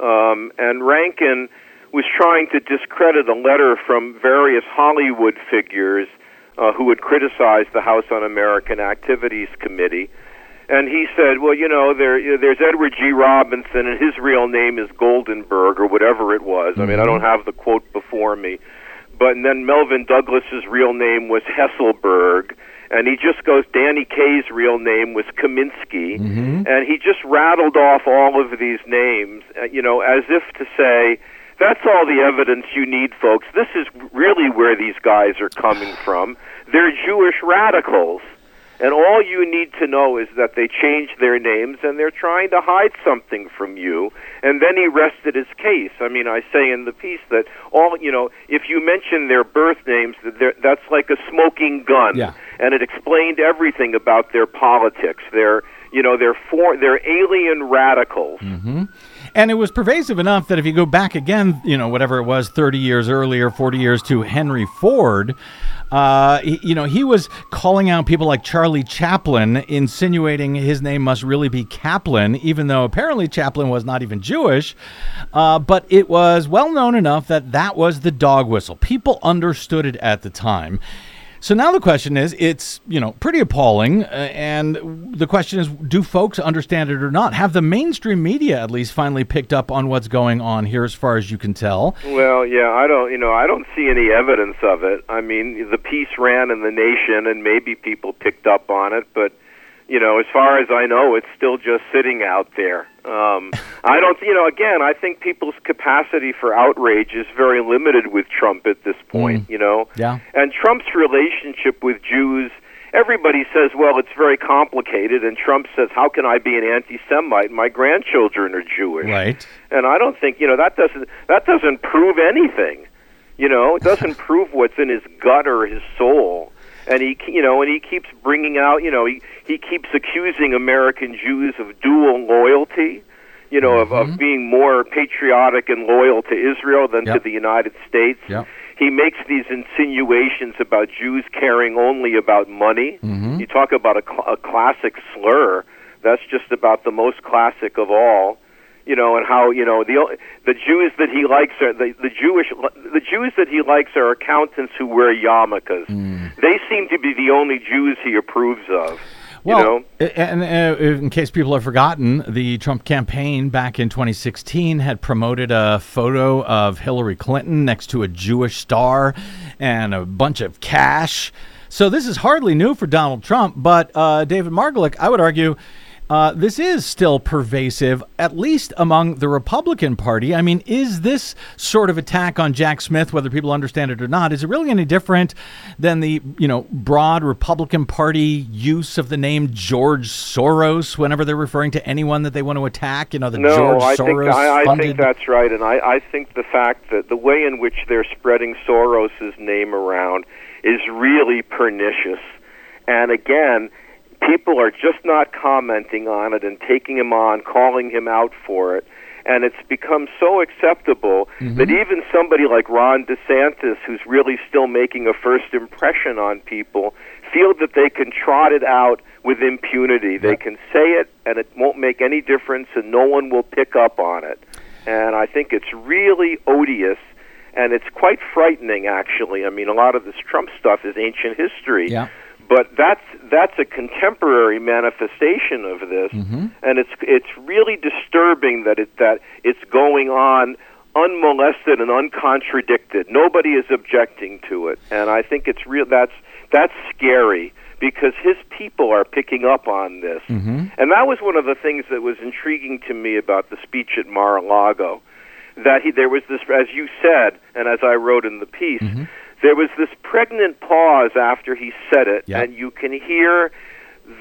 um, and Rankin was trying to discredit a letter from various Hollywood figures uh, who had criticized the House Un American Activities Committee. And he said, "Well, you know, there there's Edward G. Robinson, and his real name is Goldenberg or whatever it was. I mean, I don't have the quote before me, but and then Melvyn Douglas's real name was Hesselberg, and he just goes. Danny Kaye's real name was Kaminsky, and he just rattled off all of these names, uh, you know, as if to say." That's all the evidence you need, folks. This is really where these guys are coming from. They're Jewish radicals. And all you need to know is that they changed their names and they're trying to hide something from you. And then he rested his case. I mean, I say in the piece that all, you know, if you mention their birth names, that that's like a smoking gun. Yeah. And it explained everything about their politics. They're, you know, they're for, they're alien radicals. hmm And it was pervasive enough that if you go back again, you know, whatever it was, 30 years earlier, 40 years to Henry Ford, uh, he, you know, he was calling out people like Charlie Chaplin, insinuating his name must really be Kaplan, even though apparently Chaplin was not even Jewish. Uh, but it was well known enough that that was the dog whistle. People understood it at the time. So now the question is, it's you know pretty appalling, uh, and the question is, do folks understand it or not? Have the mainstream media at least finally picked up on what's going on here, as far as you can tell? Well, yeah, I don't, you know, I don't see any evidence of it. I mean, the piece ran in the Nation, and maybe people picked up on it, but you know, as far as I know, it's still just sitting out there. Um, I don't, you know, again, I think people's capacity for outrage is very limited with Trump at this point. You know, Yeah. and Trump's relationship with Jews. Everybody says, well, it's very complicated, and Trump says, how can I be an anti-Semite? My grandchildren are Jewish. Right. And I don't think you know that doesn't that doesn't prove anything. You know, it doesn't prove what's in his gut or his soul. And he, you know, and he keeps bringing out, you know, he he keeps accusing American Jews of dual loyalty. You know, of, of mm-hmm. being more patriotic and loyal to Israel than to the United States. Yep. He makes these insinuations about Jews caring only about money. Mm-hmm. You talk about a, cl- a classic slur. That's just about the most classic of all. You know, and how you know the the Jews that he likes are the, the Jewish the Jews that he likes are accountants who wear yarmulkes. Mm. They seem to be the only Jews he approves of. Well, you know, and uh, in case people have forgotten, the Trump campaign back in 2016 had promoted a photo of Hillary Clinton next to a Jewish star and a bunch of cash. So this is hardly new for Donald Trump, but uh, David Margolick, I would argue, uh, this is still pervasive, at least among the Republican Party. I mean, is this sort of attack on Jack Smith, whether people understand it or not, is it really any different than the you know broad Republican Party use of the name George Soros whenever they're referring to anyone that they want to attack? You know, the no, George I Soros think I, I funded. think that's right, and I, I think the fact that the way in which they're spreading Soros's name around is really pernicious. And again, people are just not commenting on it and taking him on, calling him out for it. And it's become so acceptable mm-hmm. that even somebody like Ron DeSantis, who's really still making a first impression on people, feel that they can trot it out with impunity. They can say it, and it won't make any difference, and no one will pick up on it. And I think it's really odious, and it's quite frightening, actually. I mean, a lot of this Trump stuff is ancient history Yeah. But that's that's a contemporary manifestation of this, mm-hmm. and it's it's really disturbing that it that it's going on unmolested and uncontradicted. Nobody is objecting to it, and I think it's real. That's that's scary because his people are picking up on this, mm-hmm. and that was one of the things that was intriguing to me about the speech at Mar-a-Lago. That he there was this, as you said, and as I wrote in the piece mm-hmm. There was this pregnant pause after he said it, Yeah. and you can hear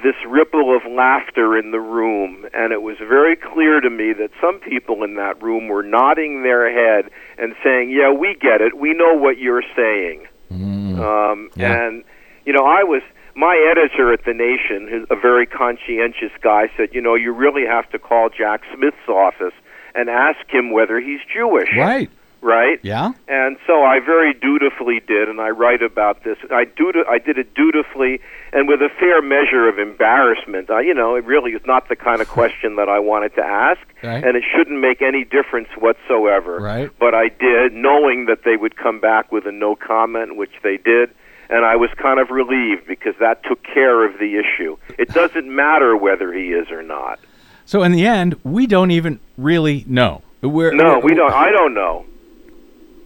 this ripple of laughter in the room. And it was very clear to me that some people in that room were nodding their head and saying, Yeah, we get it. We know what you're saying. Um, Yeah. And, you know, I was. My editor at The Nation, who's a very conscientious guy, said, You know, you really have to call Jack Smith's office and ask him whether he's Jewish. right. Right? Yeah. And so I very dutifully did, and I write about this. I do. I did it dutifully and with a fair measure of embarrassment. I, you know, it really is not the kind of question that I wanted to ask, Right. and it shouldn't make any difference whatsoever. Right. But I did, knowing that they would come back with a no comment, which they did. And I was kind of relieved because that took care of the issue. It doesn't matter whether he is or not. So in the end, we don't even really know. We're, No, we're- we don't. I don't know.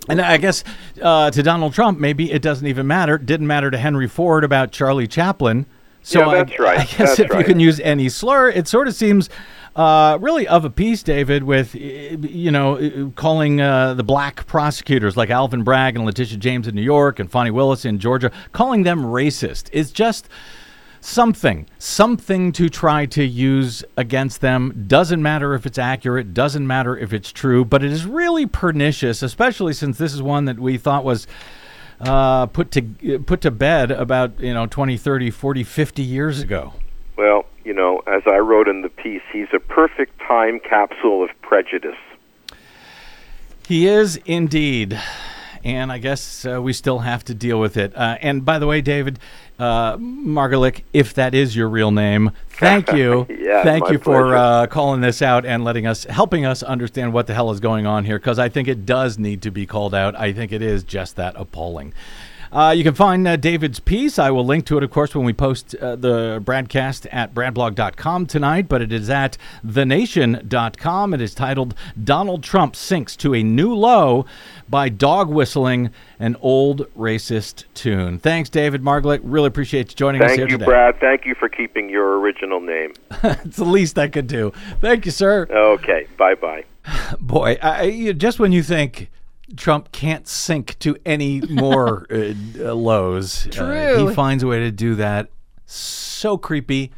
And I guess uh, to Donald Trump, maybe it doesn't even matter. It didn't matter to Henry Ford about Charlie Chaplin. So Yeah, I- right. I, guess That's if you can use any slur, it sort of seems uh, really of a piece, David, with you know calling uh, the black prosecutors like Alvin Bragg and Letitia James in New York and Fani Willis in Georgia, calling them racist. It's just something, something to try to use against them. Doesn't matter if it's accurate, doesn't matter if it's true, but it is really pernicious, especially since this is one that we thought was uh, put to put to bed about you know 20, 30, 40, 50 years ago. Well, you know, as I wrote in the piece, he's a perfect time capsule of prejudice. He is indeed. And I guess uh, we still have to deal with it. Uh, and by the way, David uh, Margolick, if that is your real name, thank you. Yes, thank you for pleasure. uh, calling this out and letting us, helping us understand what the hell is going on here, because I think it does need to be called out. I think it is just that appalling. Uh, you can find uh, David's piece. I will link to it, of course, when we post uh, the broadcast at bradblog.com tonight, but it is at thenation.com. It is titled Donald Trump Sinks to a New Low by Dog Whistling an Old Racist Tune. Thanks, David Margolick. Really appreciate you joining us Thank here you, today. Brad. Thank you for keeping your original name. it's the least I could do. Thank you, sir. Okay, bye bye. Boy, I, you- just when you think Trump can't sink to any more uh, lows, uh, he finds a way to do that. So creepy.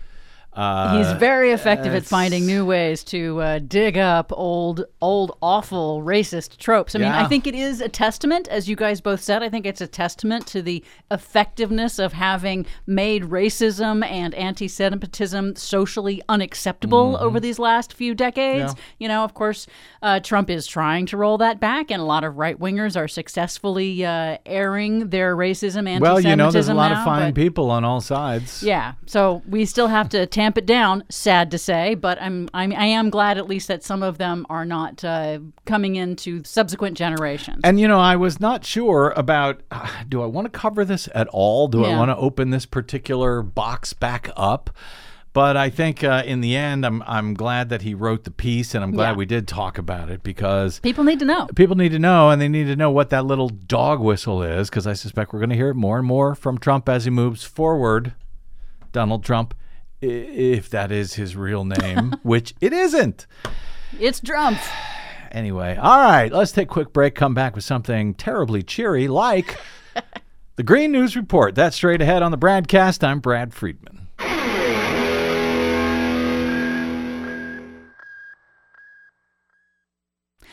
Uh, He's very effective at finding new ways to uh, dig up old, old, awful racist tropes. I mean, Yeah. I think it is a testament, as you guys both said. I think it's a testament to the effectiveness of having made racism and anti-Semitism socially unacceptable over these last few decades. Mm-hmm. Yeah. You know, of course, uh, Trump is trying to roll that back, and a lot of right wingers are successfully uh, airing their racism, anti-Semitism well, you know, there's a lot now, of fine people on all sides. yeah, so we still have to tamp it down. Sad to say, but I'm, I'm I am glad at least that some of them are not uh, coming into subsequent generations. And you know, I was not sure about uh, do I want to cover this at all? Do I want to open this particular box back up? But I think uh, in the end, I'm I'm glad that he wrote the piece, and I'm glad Yeah. we did talk about it because People need to know. people need to know, and they need to know what that little dog whistle is, because I suspect we're going to hear it more and more from Trump as he moves forward. Donald Trump if that is his real name, which it isn't. It's Trump. Anyway, all right, let's take a quick break, come back with something terribly cheery like the Green News Report. That's straight ahead on the broadcast. I'm Brad Friedman.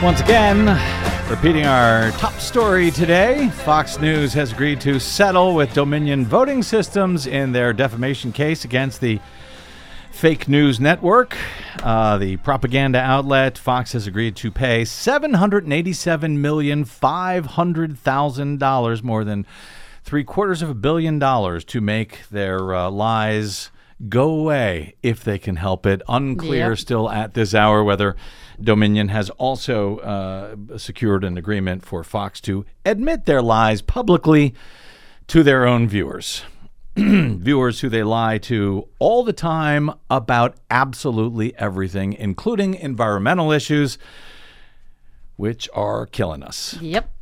Once again, repeating our top story today Fox News has agreed to settle with Dominion Voting Systems in their defamation case against the fake news network. Uh, the propaganda outlet Fox has agreed to pay $787,500,000, more than three quarters of a billion dollars, to make their uh, lies go away if they can help it. Unclear Yep. still at this hour whether Dominion has also uh, secured an agreement for Fox to admit their lies publicly to their own viewers. viewers who they lie to all the time about absolutely everything, including environmental issues, which are killing us. Yep.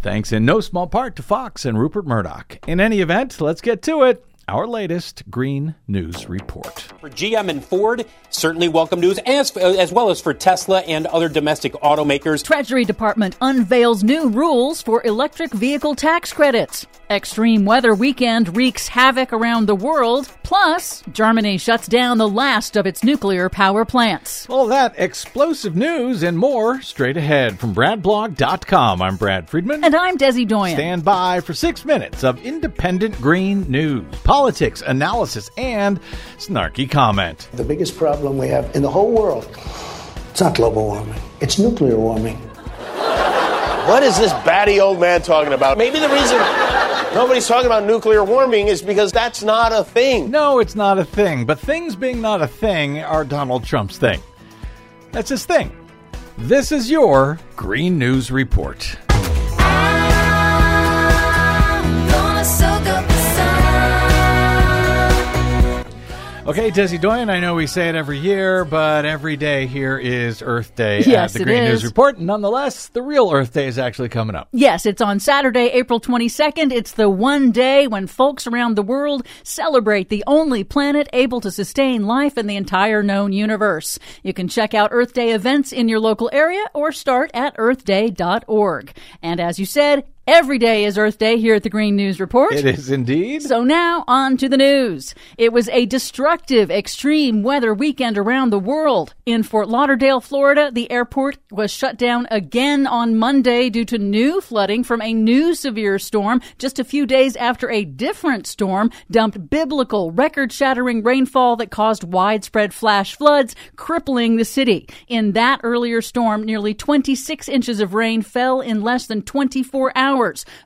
Thanks in no small part to Fox and Rupert Murdoch. In any event, let's get to it. Our latest Green News Report. For GM and Ford, certainly welcome news, as, as well as for Tesla and other domestic automakers. Treasury Department unveils new rules for electric vehicle tax credits. Extreme weather weekend wreaks havoc around the world. Plus, Germany shuts down the last of its nuclear power plants. All that explosive news and more straight ahead from BradBlog.com. I'm Brad Friedman. And I'm Desi Doyen. Stand by for six minutes of independent green news, politics, analysis, and snarky comment. The biggest problem we have in the whole world, it's not global warming, it's nuclear warming. What is this batty old man talking about? Maybe the reason nobody's talking about nuclear warming is because that's not a thing. No, it's not a thing, but things being not a thing are Donald Trump's thing. That's his thing. This is your Green News Report. Okay, Desi Doyen, I know we say it every year, but every day here is Earth Day Yes, at the Green News. Report. Nonetheless, the real Earth Day is actually coming up. Yes, it's on Saturday, April 22nd. It's the one day when folks around the world celebrate the only planet able to sustain life in the entire known universe. You can check out Earth Day events in your local area or start at earthday.org. And as you said, Every day is Earth Day here at the Green News Report. It is indeed. So now on to the news. It was a destructive extreme weather weekend around the world. In Fort Lauderdale, Florida, the airport was shut down again on Monday due to new flooding from a new severe storm just a few days after a different storm dumped biblical record shattering rainfall that caused widespread flash floods, crippling the city. In that earlier storm, nearly 26 inches of rain fell in less than 24 hours,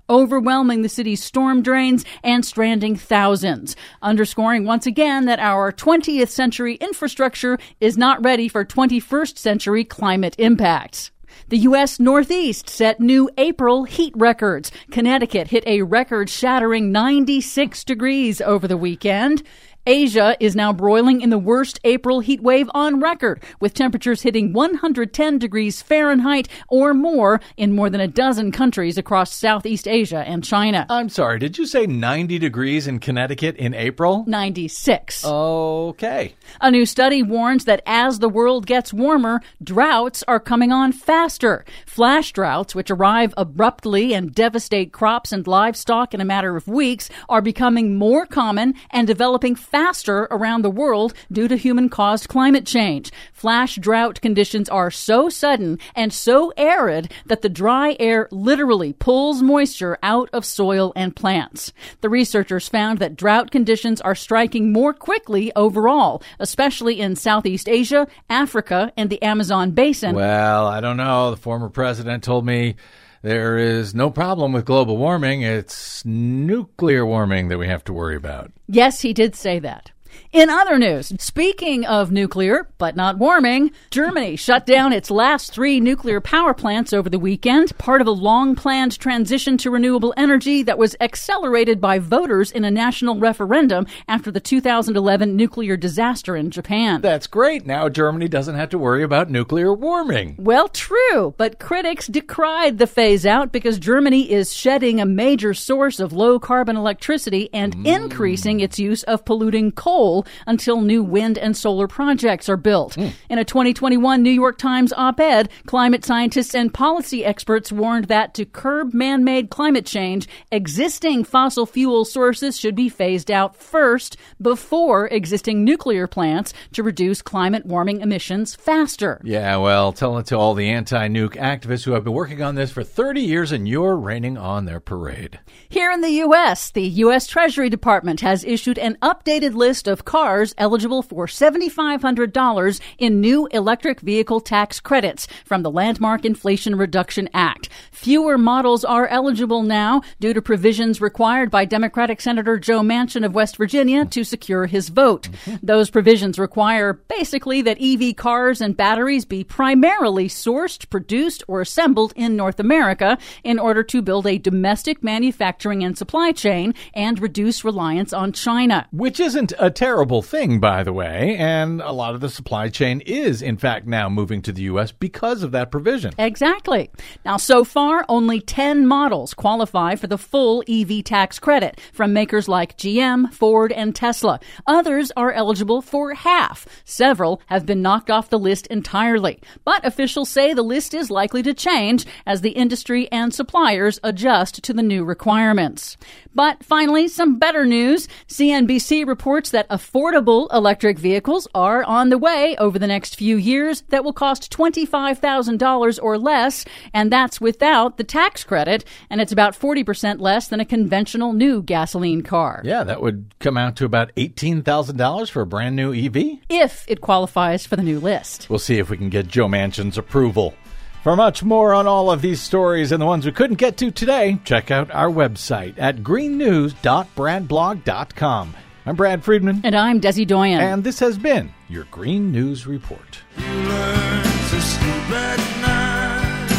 overwhelming the city's storm drains and stranding thousands. Underscoring once again that our 20th century infrastructure is not ready for 21st century climate impacts. The U.S. Northeast set new April heat records. Connecticut hit a record shattering 96 degrees over the weekend. Asia is now broiling in the worst April heat wave on record, with temperatures hitting 110 degrees Fahrenheit or more in more than a dozen countries across Southeast Asia and China. I'm sorry, did you say 90 degrees in Connecticut in April? 96. Okay. A new study warns that as the world gets warmer, droughts are coming on faster. Flash droughts, which arrive abruptly and devastate crops and livestock in a matter of weeks, are becoming more common and developing faster around the world due to human caused climate change. Flash drought conditions are so sudden and so arid that the dry air literally pulls moisture out of soil and plants. The researchers found that drought conditions are striking more quickly overall, especially in Southeast Asia, Africa, and the Amazon basin. Well, I don't know. The former president told me there is no problem with global warming. It's nuclear warming that we have to worry about. Yes, he did say that. In other news, speaking of nuclear, but not warming, Germany shut down its last three nuclear power plants over the weekend, part of a long planned transition to renewable energy that was accelerated by voters in a national referendum after the 2011 nuclear disaster in Japan. That's great. Now Germany doesn't have to worry about nuclear warming. Well, true, but critics decried the phase out because Germany is shedding a major source of low carbon electricity and Mm. increasing its use of polluting coal until new wind and solar projects are built. Mm. In a 2021 New York Times op ed, climate scientists and policy experts warned that to curb man made climate change, existing fossil fuel sources should be phased out first before existing nuclear plants to reduce climate warming emissions faster. Yeah, well, tell it to all the anti nuke activists who have been working on this for 30 years and you're raining on their parade. Here in the U.S., the U.S. Treasury Department has issued an updated list of cars eligible for $7,500 in new electric vehicle tax credits from the landmark Inflation Reduction Act. Fewer models are eligible now due to provisions required by Democratic Senator Joe Manchin of West Virginia to secure his vote. Those provisions require basically that EV cars and batteries be primarily sourced, produced, or assembled in North America in order to build a domestic manufacturing and supply chain and reduce reliance on China. Which isn't a terrible thing, by the way, and a lot of the supply chain is, in fact, now moving to the U.S. because of that provision. Exactly. Now, so far, only 10 models qualify for the full EV tax credit from makers like GM, Ford, and Tesla. Others are eligible for half. Several have been knocked off the list entirely. But officials say the list is likely to change as the industry and suppliers adjust to the new requirements. But finally, some better news. CNBC reports that affordable electric vehicles are on the way over the next few years that will cost $25,000 or less, and that's without the tax credit, and it's about 40% less than a conventional new gasoline car. Yeah, that would come out to about $18,000 for a brand new EV. If it qualifies for the new list. We'll see if we can get Joe Manchin's approval. For much more on all of these stories and the ones we couldn't get to today, check out our website at greennews.bradblog.com. I'm Brad Friedman. And I'm Desi Doyen. And this has been your Green News Report. to sleep at night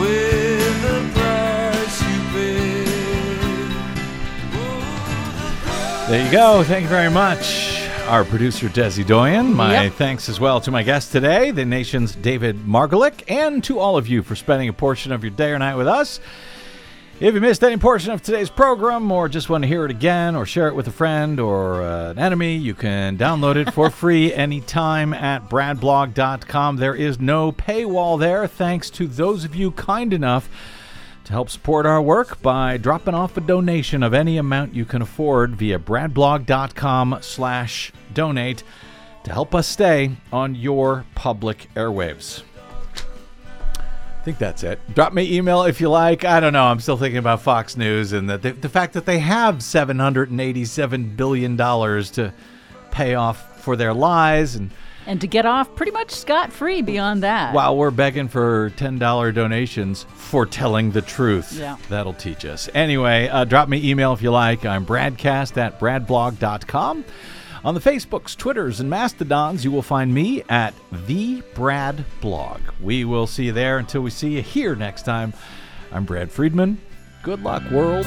with the price you pay. There you go. Thank you very much. Our producer, Desi Doyen. My Yep. thanks as well to my guest today, the nation's David Margolick, and to all of you for spending a portion of your day or night with us. If you missed any portion of today's program or just want to hear it again or share it with a friend or uh, an enemy, you can download it for free anytime at bradblog.com. There is no paywall there, thanks to those of you kind enough to help support our work by dropping off a donation of any amount you can afford via bradblog.com slash donate to help us stay on your public airwaves. I think that's it. Drop me email if you like. I don't know. I'm still thinking about Fox News and the, the, the fact that they have $787 billion to pay off for their lies and And to get off pretty much scot free beyond that. while we're begging for $10 donations for telling the truth. Yeah. That'll teach us. Anyway, uh, drop me email if you like. I'm bradcast at bradblog.com. On the Facebooks, Twitters, and Mastodons, you will find me at the Brad Blog. We will see you there until we see you here next time. I'm Brad Friedman. Good luck, world.